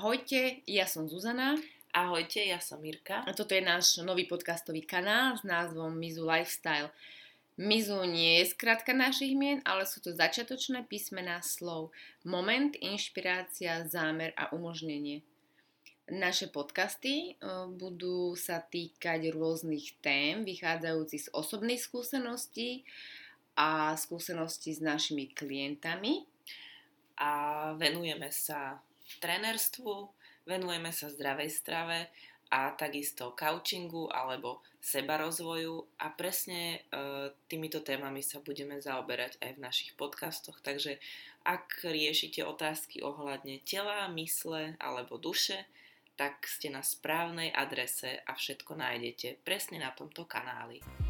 Ahojte, ja som Zuzana. Ahojte, ja som Mirka. A toto je náš nový podcastový kanál s názvom Mizu Lifestyle. Mizu nie je skratka našich mien, ale sú to začiatočné písmená slov. Moment, inšpirácia, zámer a umožnenie. Naše podcasty e, budú sa týkať rôznych tém, vychádzajúcich z osobných skúseností a skúseností s našimi klientami. A venujeme sa trénerstvu, venujeme sa zdravej strave a takisto coachingu alebo sebarozvoju a presne e, týmito témami sa budeme zaoberať aj v našich podcastoch, takže ak riešite otázky ohľadne tela, mysle alebo duše, tak ste na správnej adrese a všetko nájdete presne na tomto kanáli.